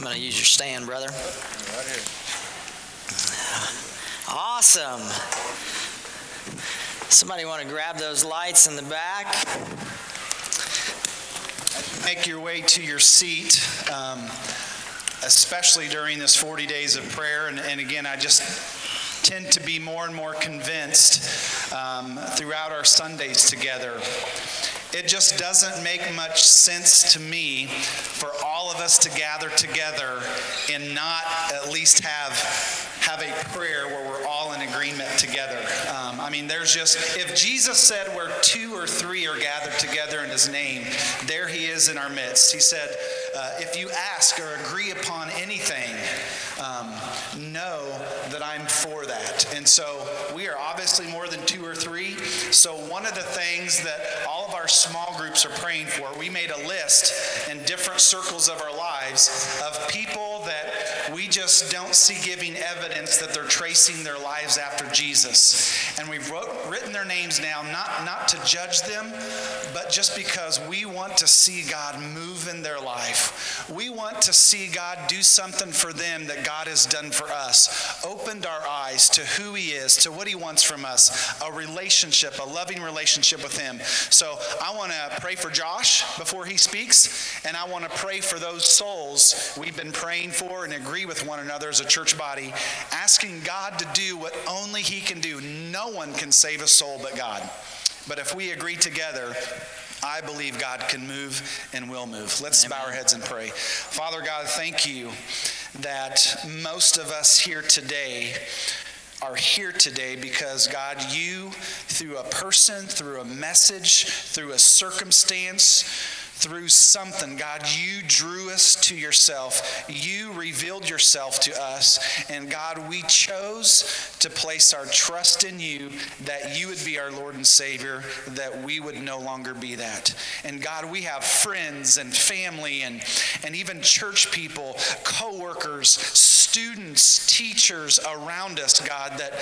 I'm going to use your stand, brother. Awesome. Somebody want to grab those lights in the back? Make your way to your seat, um, especially during this 40 days of prayer. And, and again, I just tend to be more and more convinced um, throughout our Sundays together. It just doesn't make much sense to me for all of us to gather together and not at least have have a prayer where we're all in agreement together. Um, I mean, there's just, if Jesus said where two or three are gathered together in his name, there he is in our midst. He said, uh, if you ask or agree upon anything, um, know that I'm for that. And so we are obviously more than two. So one of the things that all of our small groups are praying for, we made a list in different circles of our lives of people that we just don't see giving evidence that they're tracing their lives after Jesus. And we've wrote, written their names now, not, not to judge them, but just because we want to see God move in their life. We want to see God do something for them that God has done for us. Opened our eyes to who He is, to what He wants from us, a relationship, a loving relationship with Him. So I want to pray for Josh before he speaks, and I want to pray for those souls we've been praying for and agree with one another as a church body, asking God to do what only He can do. No one can save a soul but God. But if we agree together, I believe God can move and will move. Let's Amen. bow our heads and pray. Father God, thank you that most of us here today are here today because God, you, through a person, through a message, through a circumstance, through something. God, you drew us to yourself. You revealed yourself to us. And God, we chose to place our trust in you that you would be our Lord and Savior, that we would no longer be that. And God, we have friends and family and, and even church people, co workers, students, teachers around us, God, that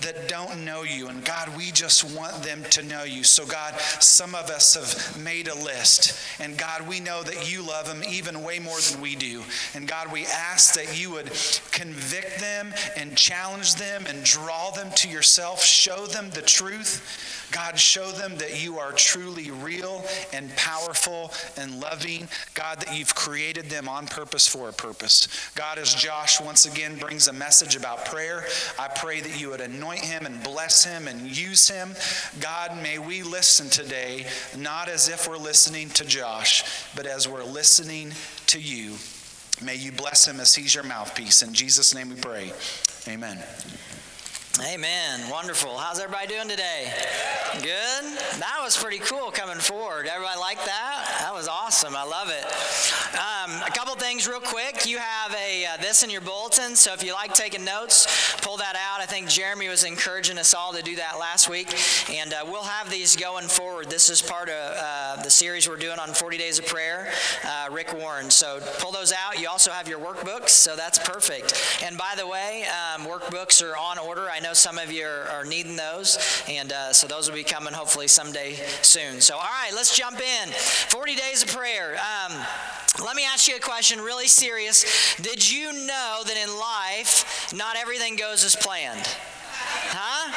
that don't know you. And God, we just want them to know you. So, God, some of us have made a list. And God, we know that you love them even way more than we do. And God, we ask that you would convict them and challenge them and draw them to yourself, show them the truth. God, show them that you are truly real and powerful and loving. God, that you've created them on purpose for a purpose. God, as Josh once again brings a message about prayer, I pray that you would anoint him and bless him and use him. God, may we listen today, not as if we're listening to Josh, but as we're listening to you. May you bless him as he's your mouthpiece. In Jesus' name we pray. Amen. Amen. Wonderful. How's everybody doing today? Good? That was pretty cool coming forward. Everybody like that? That was awesome. I love it. Um, a couple things real quick. You have a uh, this in your bulletin, so if you like taking notes, pull that out. I think Jeremy was encouraging us all to do that last week, and uh, we'll have these going forward. This is part of uh, the series we're doing on 40 Days of Prayer, uh, Rick Warren. So pull those out. You also have your workbooks, so that's perfect. And by the way, um, workbooks are on order. I know some of you are, are needing those, and uh, so those will be coming hopefully someday soon. So, all right, let's jump in. 40 days of prayer. Um, let me ask you a question, really serious. Did you know that in life, not everything goes as planned? Huh?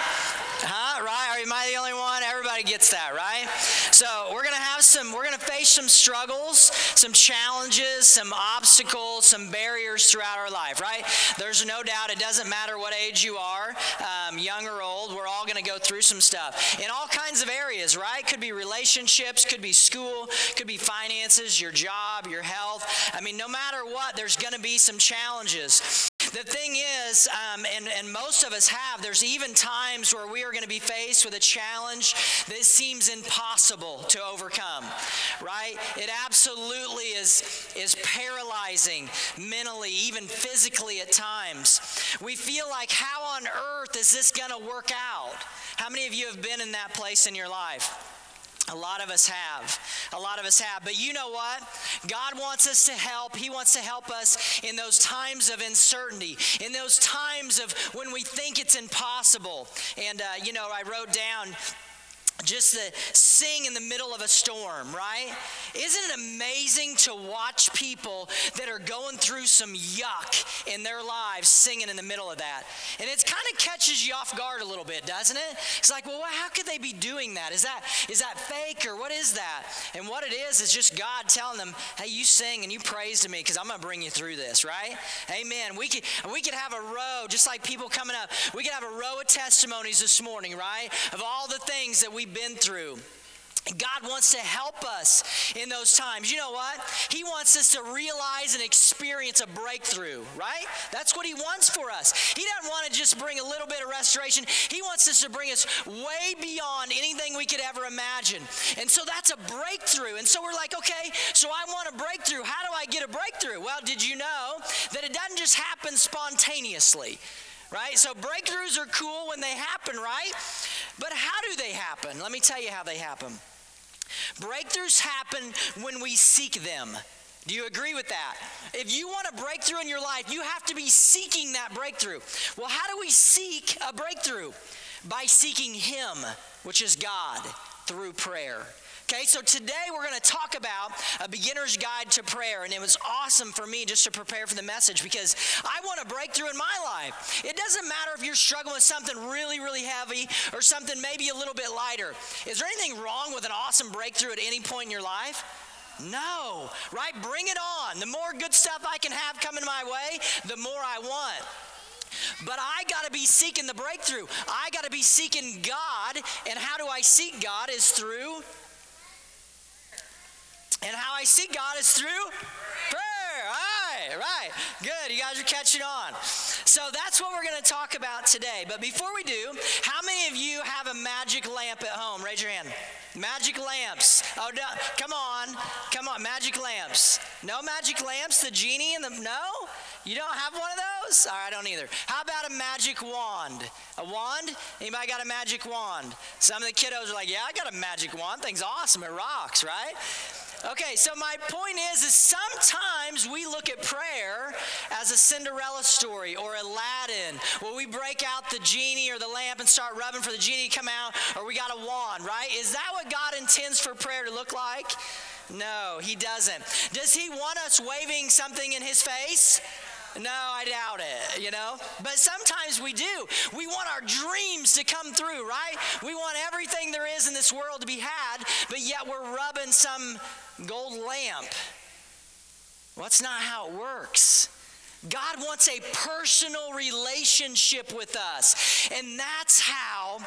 Huh? Right? Am I the only one? Everybody gets that, right? So we're gonna have some, we're gonna face some struggles, some challenges, some obstacles, some barriers throughout our life, right? There's no doubt it doesn't matter what age you are, um, young or old, we're all gonna go through some stuff in all kinds of areas, right? Could be relationships, could be school, could be finances, your job, your health. I mean, no matter what, there's gonna be some challenges. The thing is, um, and, and most of us have, there's even times where we are going to be faced with a challenge that seems impossible to overcome, right? It absolutely is, is paralyzing mentally, even physically at times. We feel like, how on earth is this going to work out? How many of you have been in that place in your life? A lot of us have. A lot of us have. But you know what? God wants us to help. He wants to help us in those times of uncertainty, in those times of when we think it's impossible. And, uh, you know, I wrote down just to sing in the middle of a storm, right? Isn't it amazing to watch people that are going through some yuck in their lives singing in the middle of that? And it kind of catches you off guard a little bit, doesn't it? It's like, well, how could they be doing that? Is that is that fake or what is that? And what it is is just God telling them, "Hey, you sing and you praise to me because I'm going to bring you through this, right?" Amen. We could we could have a row just like people coming up. We could have a row of testimonies this morning, right? Of all the things that we been through. God wants to help us in those times. You know what? He wants us to realize and experience a breakthrough, right? That's what He wants for us. He doesn't want to just bring a little bit of restoration, He wants us to bring us way beyond anything we could ever imagine. And so that's a breakthrough. And so we're like, okay, so I want a breakthrough. How do I get a breakthrough? Well, did you know that it doesn't just happen spontaneously? Right? So breakthroughs are cool when they happen, right? But how do they happen? Let me tell you how they happen. Breakthroughs happen when we seek them. Do you agree with that? If you want a breakthrough in your life, you have to be seeking that breakthrough. Well, how do we seek a breakthrough? By seeking Him, which is God, through prayer. Okay, so today we're going to talk about a beginner's guide to prayer, and it was awesome for me just to prepare for the message because I want a breakthrough in my life. It doesn't matter if you're struggling with something really, really heavy or something maybe a little bit lighter. Is there anything wrong with an awesome breakthrough at any point in your life? No, right? Bring it on. The more good stuff I can have coming my way, the more I want. But I got to be seeking the breakthrough. I got to be seeking God. And how do I seek God? Is through and how I see God is through prayer. All right, right. Good. You guys are catching on. So that's what we're going to talk about today. But before we do, how many of you have a magic lamp at home? Raise your hand. Magic lamps. Oh, no, come on. Come on. Magic lamps. No magic lamps? The genie and the. No? You don't have one of those? All right, I don't either. How about a magic wand? A wand? Anybody got a magic wand? Some of the kiddos are like, yeah, I got a magic wand. Thing's awesome. It rocks, right? Okay, so my point is, is sometimes we look at prayer as a Cinderella story or Aladdin, where we break out the genie or the lamp and start rubbing for the genie to come out, or we got a wand, right? Is that what God intends for prayer to look like? No, He doesn't. Does He want us waving something in His face? No, I doubt it, you know? But sometimes we do. We want our dreams to come through, right? We want everything there is in this world to be had, but yet we're rubbing some gold lamp. Well, that's not how it works. God wants a personal relationship with us, and that's how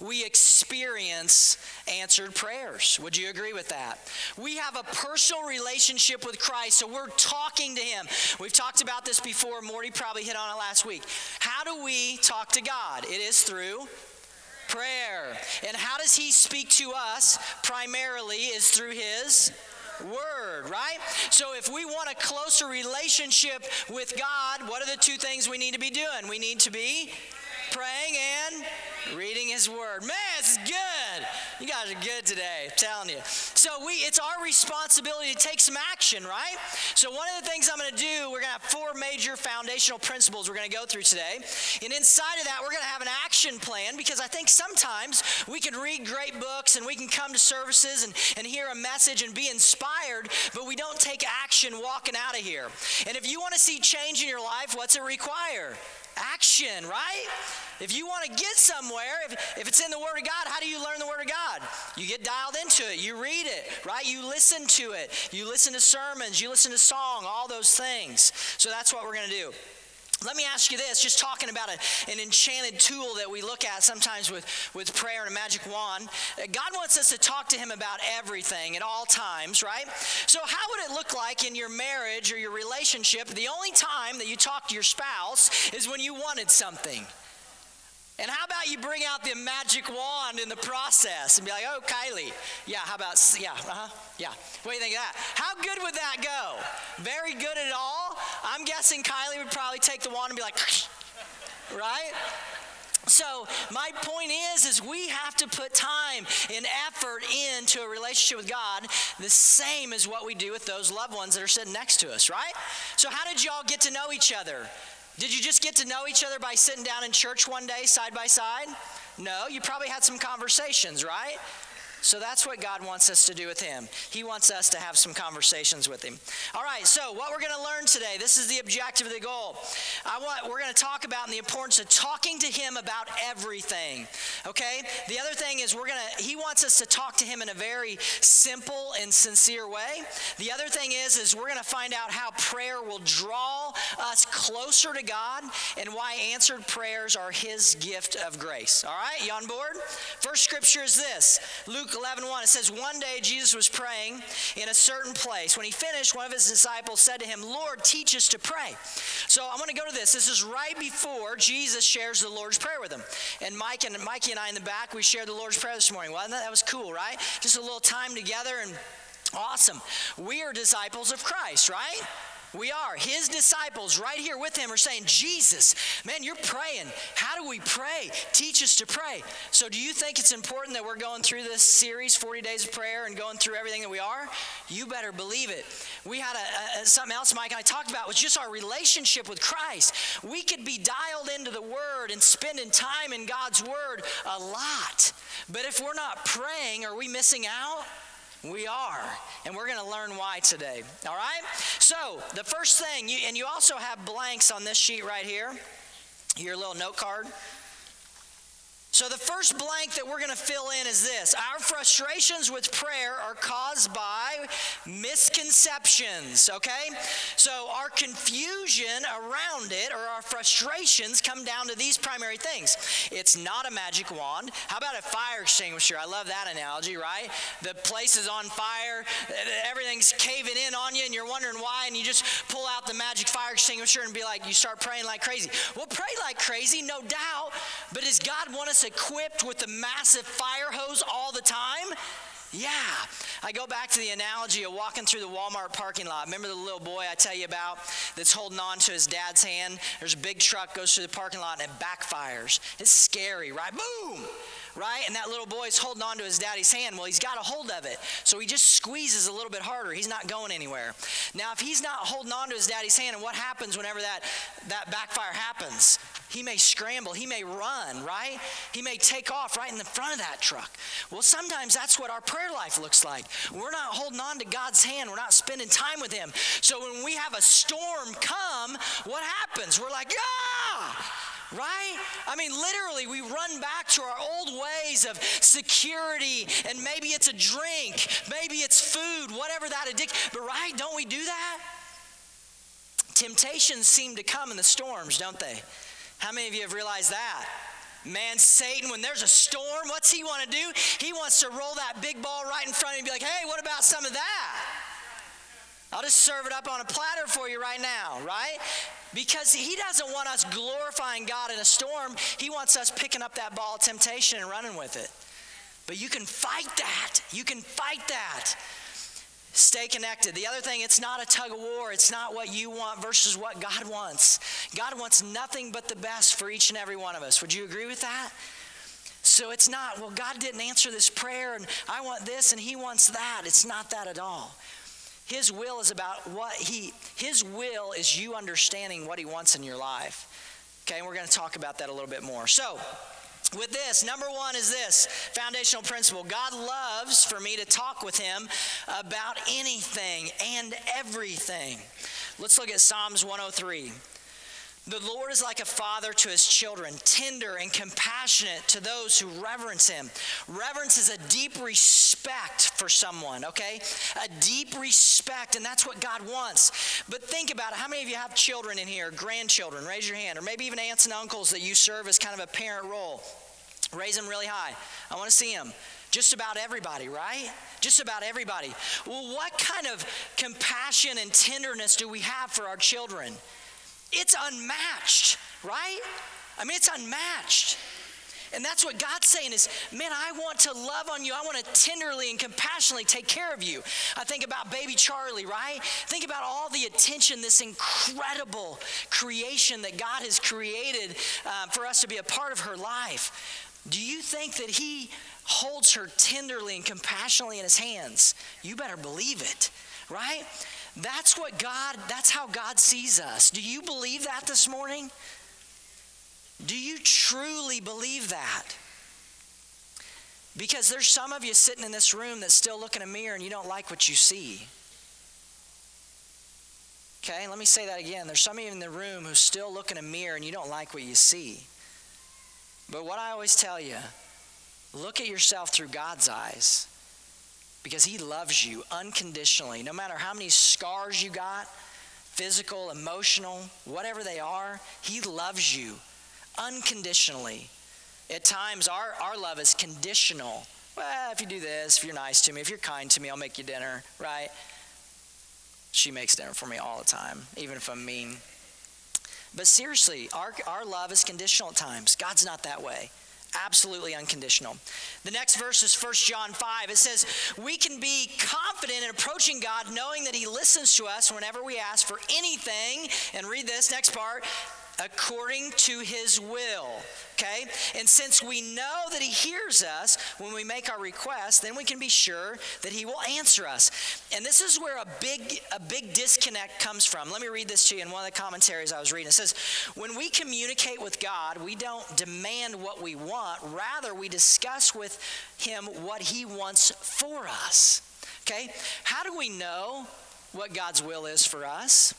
we experience answered prayers. Would you agree with that? We have a personal relationship with Christ, so we're talking to Him. We've talked about this before. Morty probably hit on it last week. How do we talk to God? It is through prayer. And how does He speak to us? Primarily is through His word, right? So if we want a closer relationship with God, what are the two things we need to be doing? We need to be praying and reading his word. Man, it's good. You guys are good today, I'm telling you. So we it's our responsibility to take some action, right? So one of the things I'm going to do, we're going to have four major foundational principles we're going to go through today. And inside of that, we're going to have an action plan because I think sometimes we can read great books and we can come to services and, and hear a message and be inspired, but we don't take action walking out of here. And if you want to see change in your life, what's it require? Action, right? If you want to get somewhere, if, if it's in the Word of God, how do you learn the Word of God? You get dialed into it, you read it, right? You listen to it, you listen to sermons, you listen to song, all those things. So that's what we're going to do. Let me ask you this, just talking about a, an enchanted tool that we look at sometimes with, with prayer and a magic wand. Uh, God wants us to talk to Him about everything at all times, right? So, how would it look like in your marriage or your relationship? The only time that you talk to your spouse is when you wanted something. And how about you bring out the magic wand in the process and be like, oh, Kylie, yeah, how about, yeah, uh-huh, yeah. What do you think of that? How good would that go? Very good at all? I'm guessing Kylie would probably take the wand and be like, right? So my point is, is we have to put time and effort into a relationship with God, the same as what we do with those loved ones that are sitting next to us, right? So how did y'all get to know each other? Did you just get to know each other by sitting down in church one day side by side? No, you probably had some conversations, right? So that's what God wants us to do with Him. He wants us to have some conversations with Him. All right, so what we're going to learn today, this is the objective of the goal. I want, we're going to talk about the importance of talking to Him about everything. Okay? The other thing is we're going to, He wants us to talk to Him in a very simple and sincere way. The other thing is, is we're going to find out how prayer will draw us closer to God and why answered prayers are His gift of grace. All right, you on board? First scripture is this Luke 11 1. It says, One day Jesus was praying in a certain place. When he finished, one of his disciples said to him, Lord, teach us to pray. So I'm going to go to this. This is right before Jesus shares the Lord's Prayer with him. And Mike and Mikey and I in the back, we shared the Lord's Prayer this morning. Well, that was cool, right? Just a little time together and awesome. We are disciples of Christ, right? We are. His disciples right here with him are saying, Jesus, man, you're praying. How do we pray? Teach us to pray. So, do you think it's important that we're going through this series, 40 Days of Prayer, and going through everything that we are? You better believe it. We had a, a, something else Mike and I talked about was just our relationship with Christ. We could be dialed into the Word and spending time in God's Word a lot. But if we're not praying, are we missing out? We are. And we're going to learn why today. All right? So, the first thing, you, and you also have blanks on this sheet right here, your little note card. So, the first blank that we're going to fill in is this Our frustrations with prayer are caused by misconceptions, okay? So, our confusion around it or our frustrations come down to these primary things it's not a magic wand. How about a fire extinguisher? I love that analogy, right? The place is on fire, everything's caving in on you, and you're wondering why, and you just pull out the magic fire extinguisher and be like, you start praying like crazy. Well, pray like crazy, no doubt, but does God want us equipped with the massive fire hose all the time? Yeah. I go back to the analogy of walking through the Walmart parking lot. Remember the little boy I tell you about that's holding on to his dad's hand? There's a big truck goes through the parking lot and it backfires. It's scary, right? Boom! Right? And that little boy's holding on to his daddy's hand. Well, he's got a hold of it. So he just squeezes a little bit harder. He's not going anywhere. Now, if he's not holding on to his daddy's hand, and what happens whenever that, that backfire happens? He may scramble, he may run, right? He may take off right in the front of that truck. Well, sometimes that's what our prayer life looks like. We're not holding on to God's hand, we're not spending time with Him. So when we have a storm come, what happens? We're like, yeah! right? I mean, literally, we run back to our old ways of security, and maybe it's a drink, maybe it's food, whatever that addiction. But right, don't we do that? Temptations seem to come in the storms, don't they? How many of you have realized that? Man, Satan, when there's a storm, what's he want to do? He wants to roll that big ball right in front of you and be like, hey, what about some of that? I'll just serve it up on a platter for you right now, right? Because he doesn't want us glorifying God in a storm. He wants us picking up that ball of temptation and running with it. But you can fight that. You can fight that. Stay connected. The other thing, it's not a tug of war. It's not what you want versus what God wants. God wants nothing but the best for each and every one of us. Would you agree with that? So it's not, well, God didn't answer this prayer and I want this and He wants that. It's not that at all. His will is about what He, His will is you understanding what He wants in your life. Okay, and we're going to talk about that a little bit more. So, with this. Number one is this foundational principle God loves for me to talk with Him about anything and everything. Let's look at Psalms 103. The Lord is like a father to his children, tender and compassionate to those who reverence him. Reverence is a deep respect for someone, okay? A deep respect, and that's what God wants. But think about it. How many of you have children in here, grandchildren? Raise your hand. Or maybe even aunts and uncles that you serve as kind of a parent role. Raise them really high. I want to see them. Just about everybody, right? Just about everybody. Well, what kind of compassion and tenderness do we have for our children? It's unmatched, right? I mean, it's unmatched. And that's what God's saying is, man, I want to love on you. I want to tenderly and compassionately take care of you. I think about baby Charlie, right? Think about all the attention, this incredible creation that God has created uh, for us to be a part of her life. Do you think that He holds her tenderly and compassionately in His hands? You better believe it, right? That's what God, that's how God sees us. Do you believe that this morning? Do you truly believe that? Because there's some of you sitting in this room that still look in a mirror and you don't like what you see. Okay, let me say that again. There's some of you in the room who still look in a mirror and you don't like what you see. But what I always tell you, look at yourself through God's eyes because He loves you unconditionally. No matter how many scars you got, physical, emotional, whatever they are, He loves you unconditionally. At times, our, our love is conditional. Well, if you do this, if you're nice to me, if you're kind to me, I'll make you dinner, right? She makes dinner for me all the time, even if I'm mean. But seriously, our, our love is conditional at times. God's not that way. Absolutely unconditional. The next verse is 1 John 5. It says, We can be confident in approaching God knowing that He listens to us whenever we ask for anything. And read this next part according to his will. Okay? And since we know that he hears us when we make our request, then we can be sure that he will answer us. And this is where a big a big disconnect comes from. Let me read this to you in one of the commentaries I was reading. It says, "When we communicate with God, we don't demand what we want, rather we discuss with him what he wants for us." Okay? How do we know what God's will is for us?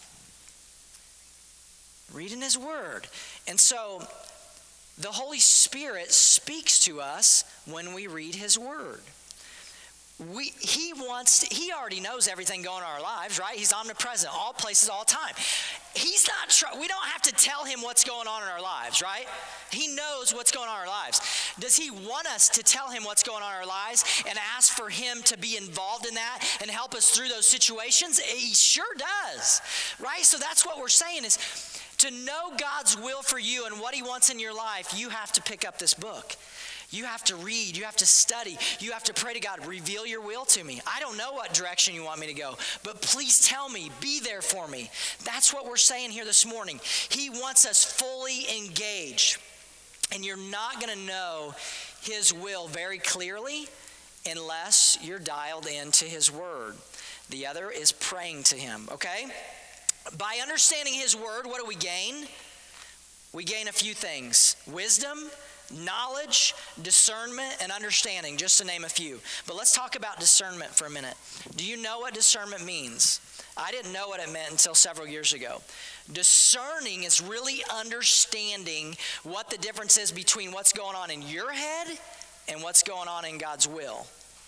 Reading His Word. And so the Holy Spirit speaks to us when we read His Word. We, he wants to, he already knows everything going on in our lives right? He's omnipresent all places all time. He's not try, we don't have to tell him what's going on in our lives right? He knows what's going on in our lives. Does he want us to tell him what's going on in our lives and ask for him to be involved in that and help us through those situations? He sure does right? So that's what we're saying is to know God's will for you and what He wants in your life, you have to pick up this book. You have to read, you have to study, you have to pray to God, reveal your will to me. I don't know what direction you want me to go, but please tell me, be there for me. That's what we're saying here this morning. He wants us fully engaged. And you're not going to know His will very clearly unless you're dialed into His Word. The other is praying to Him, okay? By understanding His Word, what do we gain? We gain a few things wisdom, knowledge, discernment, and understanding, just to name a few. But let's talk about discernment for a minute. Do you know what discernment means? I didn't know what it meant until several years ago. Discerning is really understanding what the difference is between what's going on in your head and what's going on in God's will.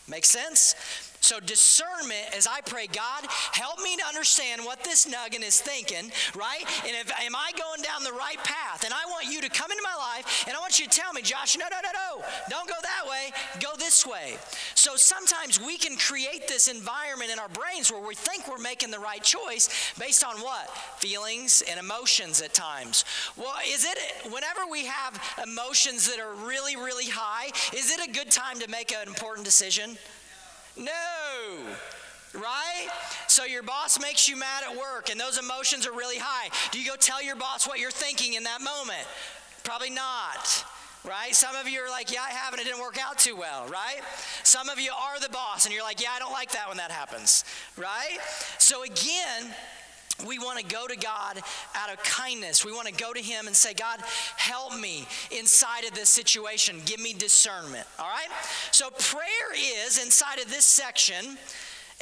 Make sense? So, discernment, as I pray, God, help me to understand what this nugget is thinking, right? And if am I going down the right path? And I want you to come into my life and I want you to tell me, Josh, no, no, no, no, don't go that way, go this way. So sometimes we can create this environment in our brains where we think we're making the right choice based on what? Feelings and emotions at times. Well, is it whenever we have emotions that are really, really high, is it a good time to make an important decision? No. Right? So your boss makes you mad at work and those emotions are really high. Do you go tell your boss what you're thinking in that moment? Probably not. Right? Some of you are like, yeah, I have, and it didn't work out too well, right? Some of you are the boss, and you're like, yeah, I don't like that when that happens, right? So again, we want to go to God out of kindness. We want to go to Him and say, God, help me inside of this situation. Give me discernment. All right? So, prayer is inside of this section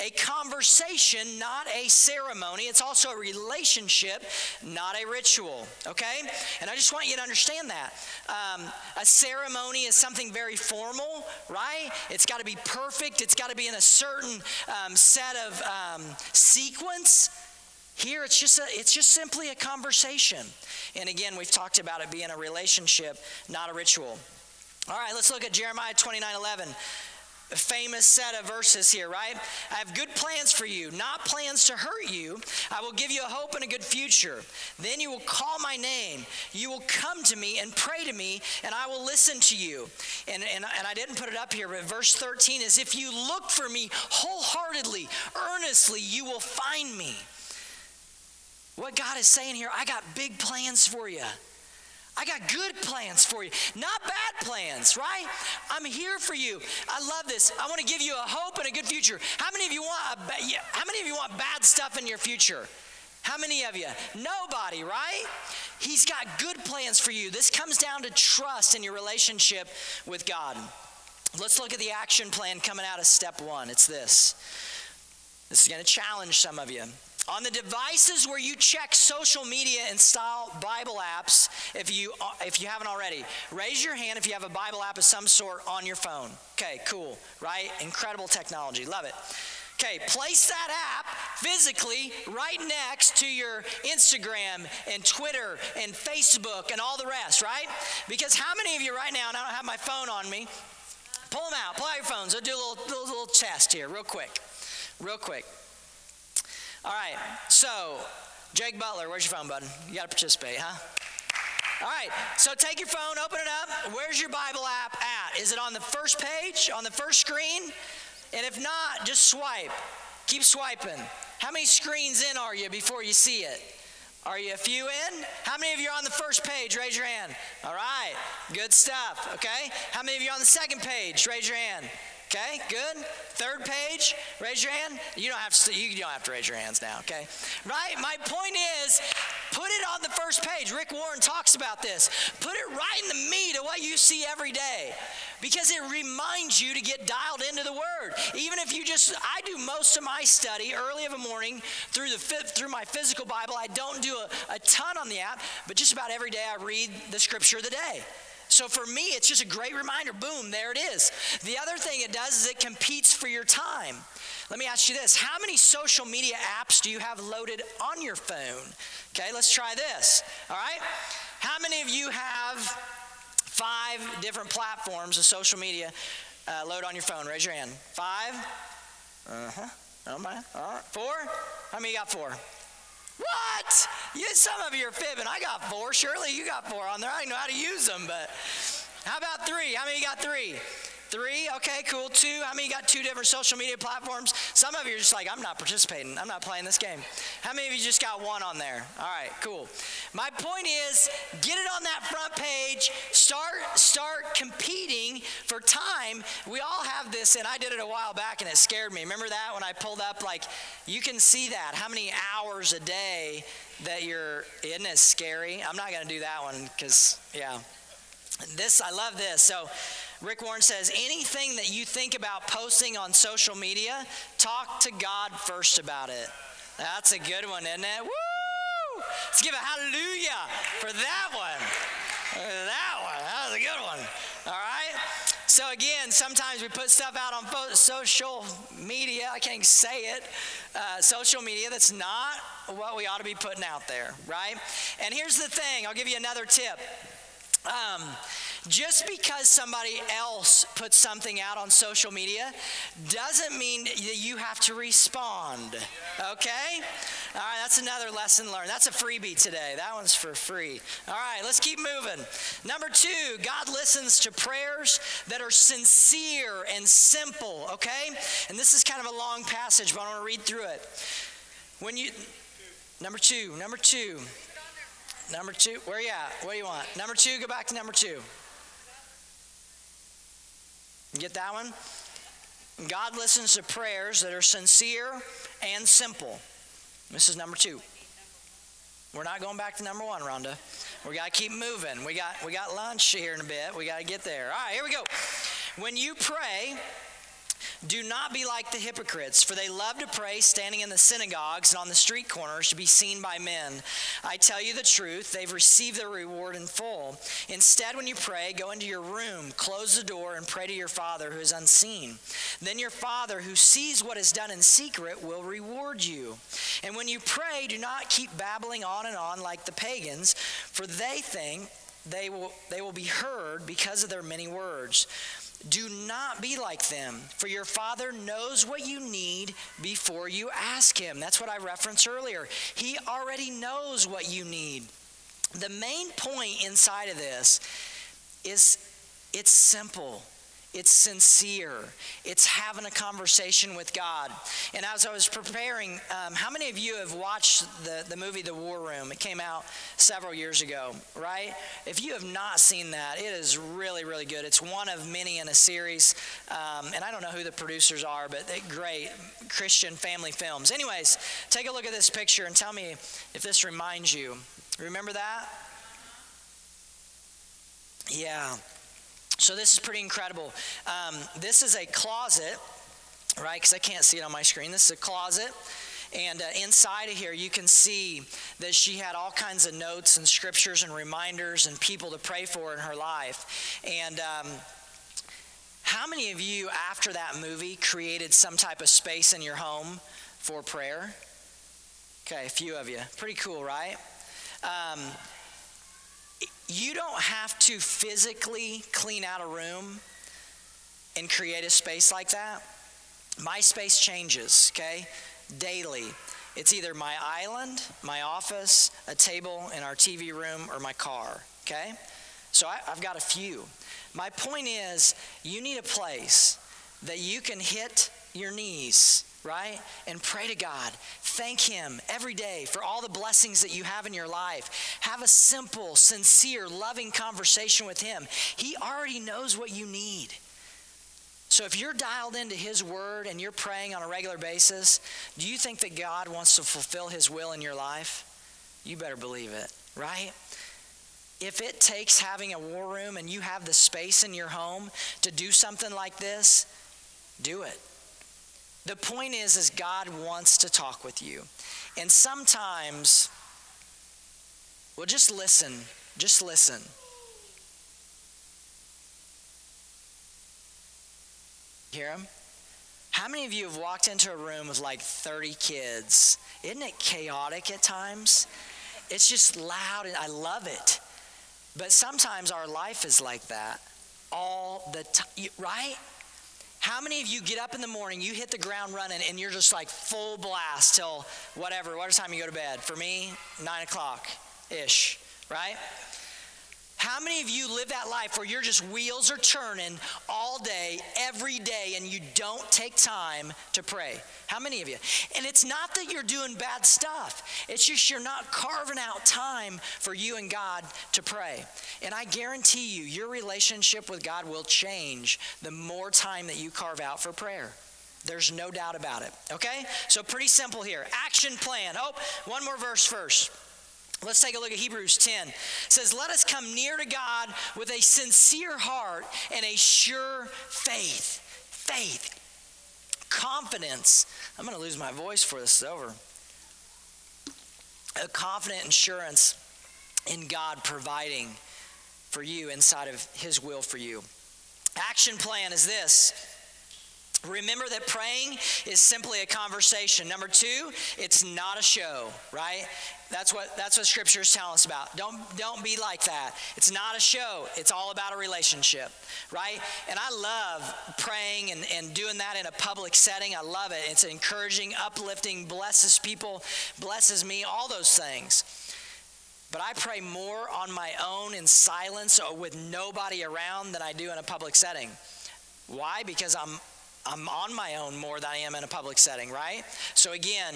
a conversation, not a ceremony. It's also a relationship, not a ritual. Okay? And I just want you to understand that. Um, a ceremony is something very formal, right? It's got to be perfect, it's got to be in a certain um, set of um, sequence. Here it's just a, it's just simply a conversation. And again, we've talked about it being a relationship, not a ritual. All right, let's look at Jeremiah 29 11 a famous set of verses here, right? I have good plans for you, not plans to hurt you. I will give you a hope and a good future. Then you will call my name. You will come to me and pray to me, and I will listen to you. And, and, and I didn't put it up here, but verse 13 is if you look for me wholeheartedly, earnestly, you will find me. What God is saying here, I got big plans for you. I got good plans for you, not bad plans, right? I'm here for you. I love this. I want to give you a hope and a good future. How many of you want ba- how many of you want bad stuff in your future? How many of you? Nobody, right? He's got good plans for you. This comes down to trust in your relationship with God. let's look at the action plan coming out of step one. It's this. This is going to challenge some of you. On the devices where you check social media and style Bible apps, if you uh, if you haven't already, raise your hand if you have a Bible app of some sort on your phone. Okay, cool, right? Incredible technology, love it. Okay, place that app physically right next to your Instagram and Twitter and Facebook and all the rest, right? Because how many of you right now, and I don't have my phone on me, pull them out, pull out your phones. I'll do a little, little, little test here, real quick. Real quick. All right, so Jake Butler, where's your phone, bud? You got to participate, huh? All right, so take your phone, open it up. Where's your Bible app at? Is it on the first page, on the first screen? And if not, just swipe. Keep swiping. How many screens in are you before you see it? Are you a few in? How many of you are on the first page? Raise your hand. All right, good stuff. Okay. How many of you are on the second page? Raise your hand. Okay, good. Third page, raise your hand. You don't have to. You don't have to raise your hands now. Okay, right? My point is, put it on the first page. Rick Warren talks about this. Put it right in the meat of what you see every day, because it reminds you to get dialed into the Word. Even if you just, I do most of my study early of a morning through the through my physical Bible. I don't do a, a ton on the app, but just about every day I read the Scripture of the day. So for me, it's just a great reminder. Boom, there it is. The other thing it does is it competes for your time. Let me ask you this How many social media apps do you have loaded on your phone? Okay, let's try this. All right? How many of you have five different platforms of social media uh, load on your phone? Raise your hand. Five? Uh huh. Oh my. All right. Four? How many got four? What? You, some of you are fibbing. I got four. Surely you got four on there. I know how to use them, but how about three? How many got three? Three? Okay, cool. Two? How many got two different social media platforms? Some of you are just like, I'm not participating. I'm not playing this game. How many of you just got one on there? All right, cool. My point is, get it on that front page. Start start competing for time. We all have this, and I did it a while back, and it scared me. Remember that when I pulled up? Like, you can see that how many hours a day that you're. In it scary? I'm not to do that one because, yeah. This I love this. So Rick Warren says, anything that you think about posting on social media, talk to God first about it. That's a good one, isn't it? Woo! Let's give a hallelujah for that one. That one. That was a good one. All right? So, again, sometimes we put stuff out on social media. I can't say it. Uh, social media that's not what we ought to be putting out there, right? And here's the thing I'll give you another tip. Um, just because somebody else puts something out on social media doesn't mean that you have to respond. Okay? All right, that's another lesson learned. That's a freebie today. That one's for free. All right, let's keep moving. Number two, God listens to prayers that are sincere and simple. Okay? And this is kind of a long passage, but I want to read through it. When you, number two, number two. Number two, where you at? What do you want? Number two, go back to number two. Get that one? God listens to prayers that are sincere and simple. This is number two. We're not going back to number one, Rhonda. We got to keep moving. We got we got lunch here in a bit. We got to get there. All right, here we go. When you pray, do not be like the hypocrites, for they love to pray standing in the synagogues and on the street corners to be seen by men. I tell you the truth, they've received their reward in full. Instead, when you pray, go into your room, close the door, and pray to your Father who is unseen. Then your Father who sees what is done in secret will reward you. And when you pray, do not keep babbling on and on like the pagans, for they think they will, they will be heard because of their many words. Do not be like them, for your Father knows what you need before you ask Him. That's what I referenced earlier. He already knows what you need. The main point inside of this is it's simple. It's sincere. It's having a conversation with God. And as I was preparing, um, how many of you have watched the, the movie The War Room? It came out several years ago, right? If you have not seen that, it is really, really good. It's one of many in a series. Um, and I don't know who the producers are, but great Christian family films. Anyways, take a look at this picture and tell me if this reminds you. Remember that? Yeah. So this is pretty incredible. Um, this is a closet, right? Because I can't see it on my screen. This is a closet. And uh, inside of here, you can see that she had all kinds of notes and scriptures and reminders and people to pray for in her life. And um, how many of you, after that movie, created some type of space in your home for prayer? Okay, a few of you. Pretty cool, right? Um, you don't have to physically clean out a room and create a space like that. My space changes, okay, daily. It's either my island, my office, a table in our TV room, or my car, okay? So I, have got a few. My point is, you need a place that you can hit your knees right? And pray to God. Thank Him every day for all the blessings that you have in your life. Have a simple, sincere, loving conversation with Him. He already knows what you need. So if you're dialed into His Word and you're praying on a regular basis, do you think that God wants to fulfill His will in your life? You better believe it, right? If it takes having a war room and you have the space in your home to do something like this, do it. The point is is God wants to talk with you. And sometimes well just listen. Just listen. Hear him? How many of you have walked into a room with like 30 kids? Isn't it chaotic at times? It's just loud and I love it. But sometimes our life is like that all the time, right? How many of you get up in the morning, you hit the ground running, and you're just like full blast till whatever, what time you go to bed? For me, nine o'clock ish, right? How many of you live that life where you're just wheels are turning all day, every day, and you don't take time to pray? How many of you? And it's not that you're doing bad stuff, it's just you're not carving out time for you and God to pray. And I guarantee you, your relationship with God will change the more time that you carve out for prayer. There's no doubt about it. Okay? So, pretty simple here. Action plan. Oh, one more verse first. Let's take a look at Hebrews 10. It says, Let us come near to God with a sincere heart and a sure faith. Faith. Confidence. I'm going to lose my voice for this is over. A confident assurance in God providing for you inside of His will for you. Action plan is this Remember that praying is simply a conversation. Number two, it's not a show, right? That's what that's what scripture is telling us about. Don't don't be like that. It's not a show. It's all about a relationship, right? And I love praying and, and doing that in a public setting. I love it. It's encouraging, uplifting, blesses people, blesses me, all those things. But I pray more on my own in silence or with nobody around than I do in a public setting. Why? Because I'm I'm on my own more than I am in a public setting, right? So again,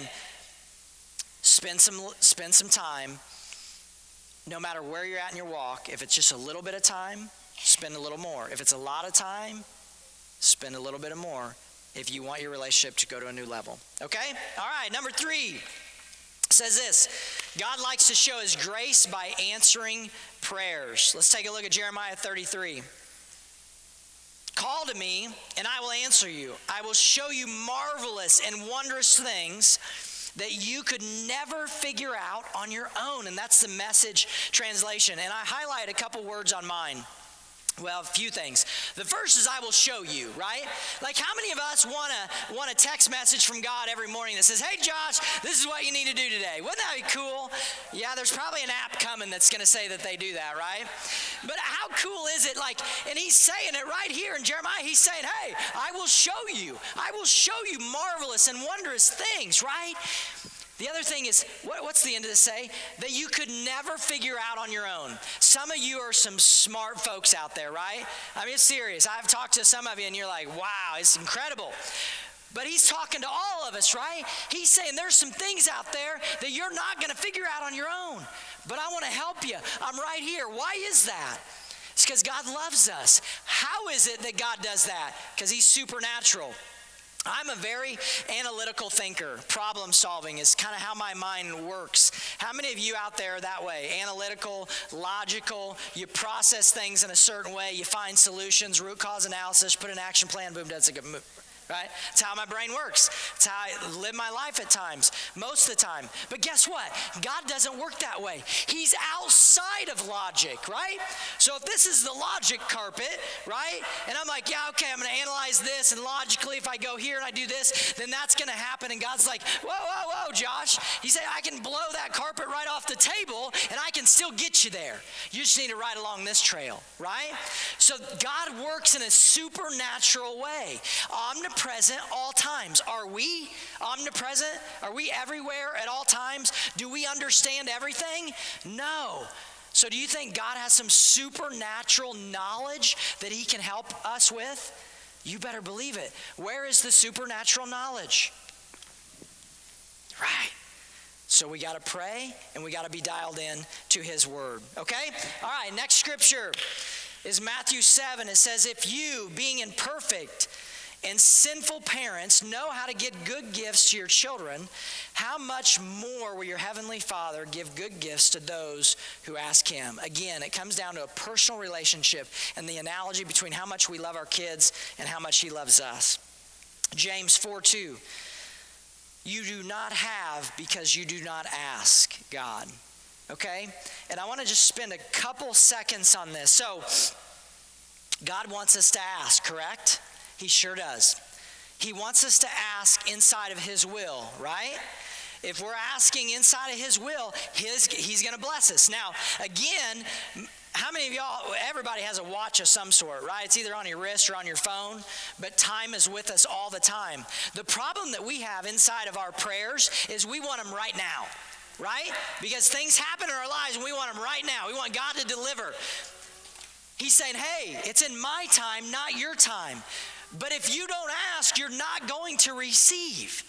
spend some spend some time no matter where you're at in your walk, if it's just a little bit of time, spend a little more. If it's a lot of time, spend a little bit more if you want your relationship to go to a new level. Okay? All right, number 3 says this God likes to show his grace by answering prayers. Let's take a look at Jeremiah 33. Call to me, and I will answer you. I will show you marvelous and wondrous things that you could never figure out on your own. And that's the message translation. And I highlight a couple words on mine. Well, a few things. The first is I will show you, right? Like how many of us want a want a text message from God every morning that says, "Hey Josh, this is what you need to do today." Wouldn't that be cool? Yeah, there's probably an app coming that's going to say that they do that, right? But how cool is it like and he's saying it right here in Jeremiah. He's saying, "Hey, I will show you. I will show you marvelous and wondrous things," right? The other thing is, what, what's the end of this say? That you could never figure out on your own. Some of you are some smart folks out there, right? I mean, it's serious. I've talked to some of you, and you're like, wow, it's incredible. But he's talking to all of us, right? He's saying there's some things out there that you're not going to figure out on your own. But I want to help you. I'm right here. Why is that? It's because God loves us. How is it that God does that? Because he's supernatural. I'm a very analytical thinker. Problem solving is kind of how my mind works. How many of you out there are that way? Analytical, logical, you process things in a certain way, you find solutions, root cause analysis, put an action plan, boom, that's a good move right? It's how my brain works. It's how I live my life at times, most of the time. But guess what? God doesn't work that way. He's outside of logic, right? So if this is the logic carpet, right? And I'm like, yeah, okay, I'm going to analyze this, and logically, if I go here and I do this, then that's going to happen. And God's like, whoa, whoa, whoa, Josh. He said, I can blow that carpet right off the table, and I can still get you there. You just need to ride along this trail, right? So God works in a supernatural way. Omnipresent omnipresent all times. Are we omnipresent? Are we everywhere at all times? Do we understand everything? No. So, do you think God has some supernatural knowledge that He can help us with? You better believe it. Where is the supernatural knowledge? Right. So we got to pray and we got to be dialed in to his word. Okay? All right, next scripture is Matthew 7. It says, If you, being imperfect, and sinful parents know how to get good gifts to your children, how much more will your heavenly Father give good gifts to those who ask him? Again, it comes down to a personal relationship and the analogy between how much we love our kids and how much he loves us. James 4 2. You do not have because you do not ask God. Okay? And I want to just spend a couple seconds on this. So, God wants us to ask, correct? He sure does. He wants us to ask inside of His will, right? If we're asking inside of His will, his, He's going to bless us. Now, again, how many of y'all, everybody has a watch of some sort, right? It's either on your wrist or on your phone, but time is with us all the time. The problem that we have inside of our prayers is we want them right now, right? Because things happen in our lives and we want them right now. We want God to deliver. He's saying, hey, it's in my time, not your time. But if you don't ask, you're not going to receive.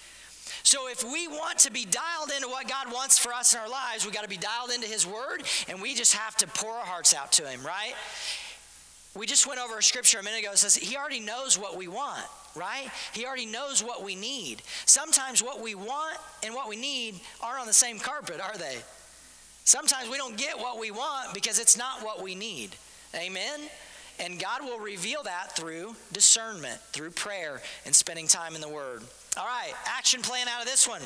So if we want to be dialed into what God wants for us in our lives, we got to be dialed into His Word, and we just have to pour our hearts out to Him, right? We just went over a scripture a minute ago that says He already knows what we want, right? He already knows what we need. Sometimes what we want and what we need aren't on the same carpet, are they? Sometimes we don't get what we want because it's not what we need. Amen? And God will reveal that through discernment, through prayer, and spending time in the Word. All right, action plan out of this one.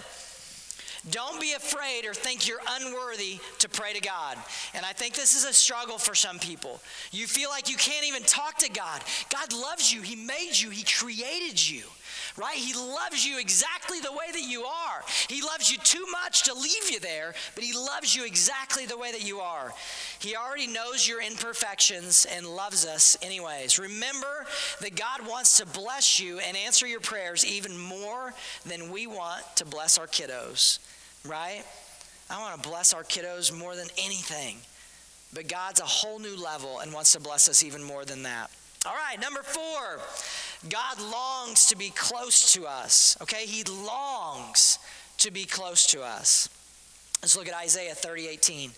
Don't be afraid or think you're unworthy to pray to God. And I think this is a struggle for some people. You feel like you can't even talk to God. God loves you, He made you, He created you right? He loves you exactly the way that you are. He loves you too much to leave you there, but He loves you exactly the way that you are. He already knows your imperfections and loves us anyways. Remember that God wants to bless you and answer your prayers even more than we want to bless our kiddos, right? I want to bless our kiddos more than anything. But God's a whole new level and wants to bless us even more than that. All right, number four, God longs to be close to us. Okay, He longs to be close to us. Let's look at Isaiah 30 18. It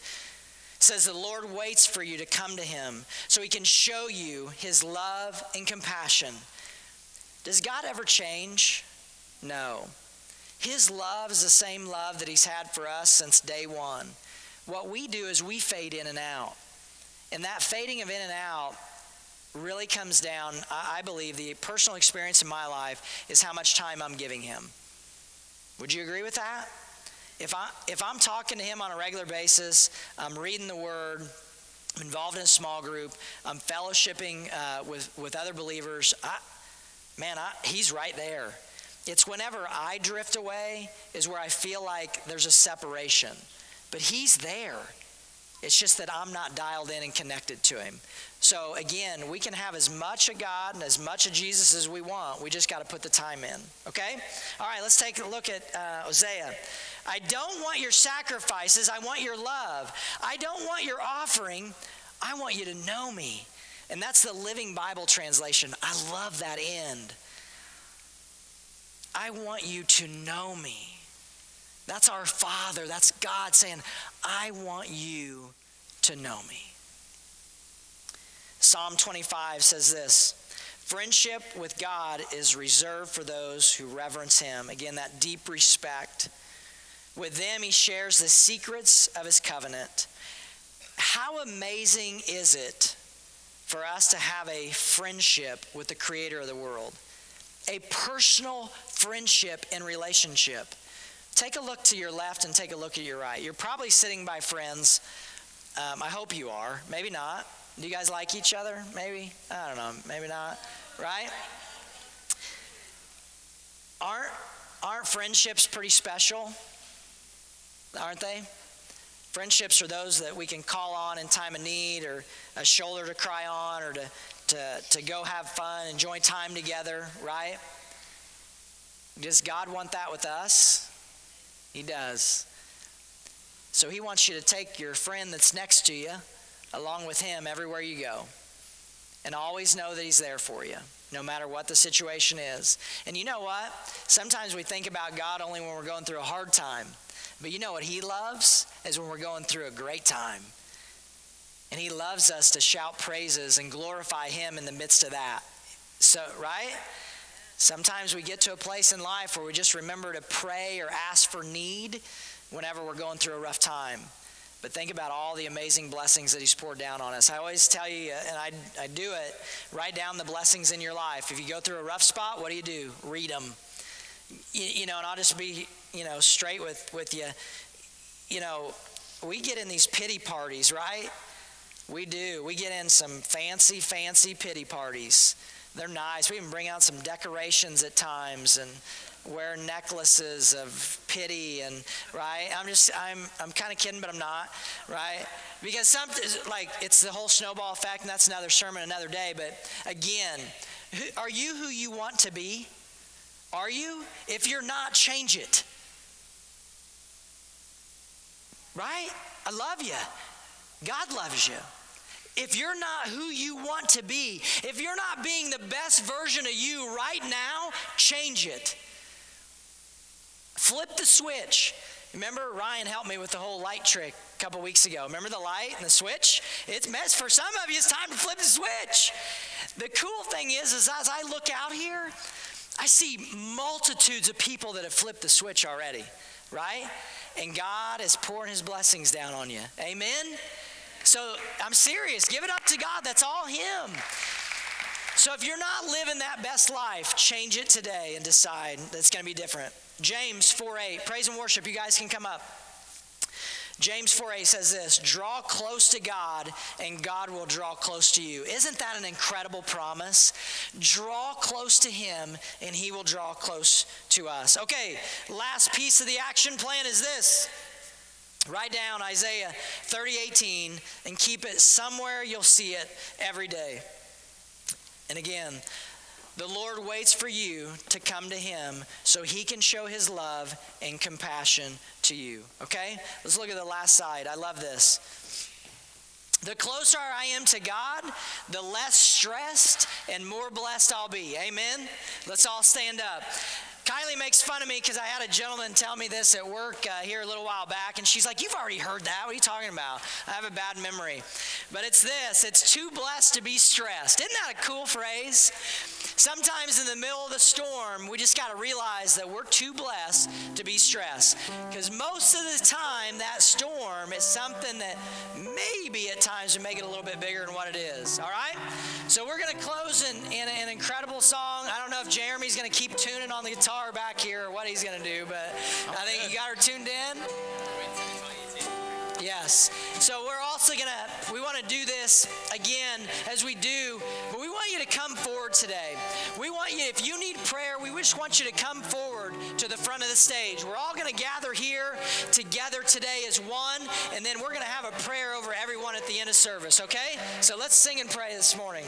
says, The Lord waits for you to come to Him so He can show you His love and compassion. Does God ever change? No. His love is the same love that He's had for us since day one. What we do is we fade in and out. And that fading of in and out really comes down, I believe, the personal experience in my life is how much time I'm giving him. Would you agree with that? If, I, if I'm talking to him on a regular basis, I'm reading the word, I'm involved in a small group, I'm fellowshipping uh, with, with other believers, I, man, I, he's right there. It's whenever I drift away is where I feel like there's a separation. But he's there. It's just that I'm not dialed in and connected to him. So again, we can have as much of God and as much of Jesus as we want. We just got to put the time in. Okay? All right, let's take a look at uh, Hosea. I don't want your sacrifices. I want your love. I don't want your offering. I want you to know me. And that's the Living Bible translation. I love that end. I want you to know me. That's our Father. That's God saying, I want you to know me. Psalm 25 says this Friendship with God is reserved for those who reverence Him. Again, that deep respect. With them, He shares the secrets of His covenant. How amazing is it for us to have a friendship with the Creator of the world? A personal friendship and relationship. Take a look to your left and take a look at your right. You're probably sitting by friends. Um, I hope you are. Maybe not. Do you guys like each other? Maybe? I don't know. Maybe not. Right? Aren't, aren't friendships pretty special? Aren't they? Friendships are those that we can call on in time of need or a shoulder to cry on or to, to, to go have fun, and enjoy time together, right? Does God want that with us? He does. So he wants you to take your friend that's next to you along with him everywhere you go. And always know that he's there for you, no matter what the situation is. And you know what? Sometimes we think about God only when we're going through a hard time. But you know what he loves? Is when we're going through a great time. And he loves us to shout praises and glorify him in the midst of that. So, right? Sometimes we get to a place in life where we just remember to pray or ask for need whenever we're going through a rough time. But think about all the amazing blessings that He's poured down on us. I always tell you, uh, and I, I do it, write down the blessings in your life. If you go through a rough spot, what do you do? Read them. You, you know, and I'll just be, you know, straight with, with you. You know, we get in these pity parties, right? We do. We get in some fancy, fancy pity parties. They're nice. We even bring out some decorations at times and wear necklaces of pity and right? I'm just i'm i'm kind of kidding but i'm not right? Because some like it's the whole snowball effect and that's another sermon another day but again are you who you want to be? Are you? If you're not change it. Right? I love you god loves you if you're not who you want to be, if you're not being the best version of you right now, change it. Flip the switch. Remember, Ryan helped me with the whole light trick a couple weeks ago. Remember the light and the switch? It's mess for some of you. It's time to flip the switch. The cool thing is, is as I look out here, I see multitudes of people that have flipped the switch already, right? And God is pouring His blessings down on you. Amen. So I'm serious. Give it up to God. That's all Him. So if you're not living that best life, change it today and decide that's going to be different. James 4:8. Praise and worship. You guys can come up. James 4:8 says this, "Draw close to God and God will draw close to you." Isn't that an incredible promise? Draw close to him and he will draw close to us. Okay, last piece of the action plan is this. Write down Isaiah 30:18 and keep it somewhere you'll see it every day. And again, the Lord waits for you to come to Him so He can show His love and compassion to you. Okay? Let's look at the last side. I love this. The closer I am to God, the less stressed and more blessed I'll be. Amen? Let's all stand up. Kylie makes fun of me because I had a gentleman tell me this at work uh, here a little while back, and she's like, You've already heard that. What are you talking about? I have a bad memory. But it's this it's too blessed to be stressed. Isn't that a cool phrase? Sometimes in the middle of the storm, we just got to realize that we're too blessed to be stressed. Because most of the time, that storm is something that maybe at times would make it a little bit bigger than what it is. All right? So we're going to close in, in an incredible song. I don't know if Jeremy's going to keep tuning on the guitar back here or what he's going to do, but I think you got her tuned in. Yes. So we're also going to, we want to do this again as we do, but we want you to come forward today. We want you, if you need prayer, we just want you to come forward to the front of the stage. We're all going to gather here together today as one, and then we're going to have a prayer over everyone at the end of service, okay? So let's sing and pray this morning.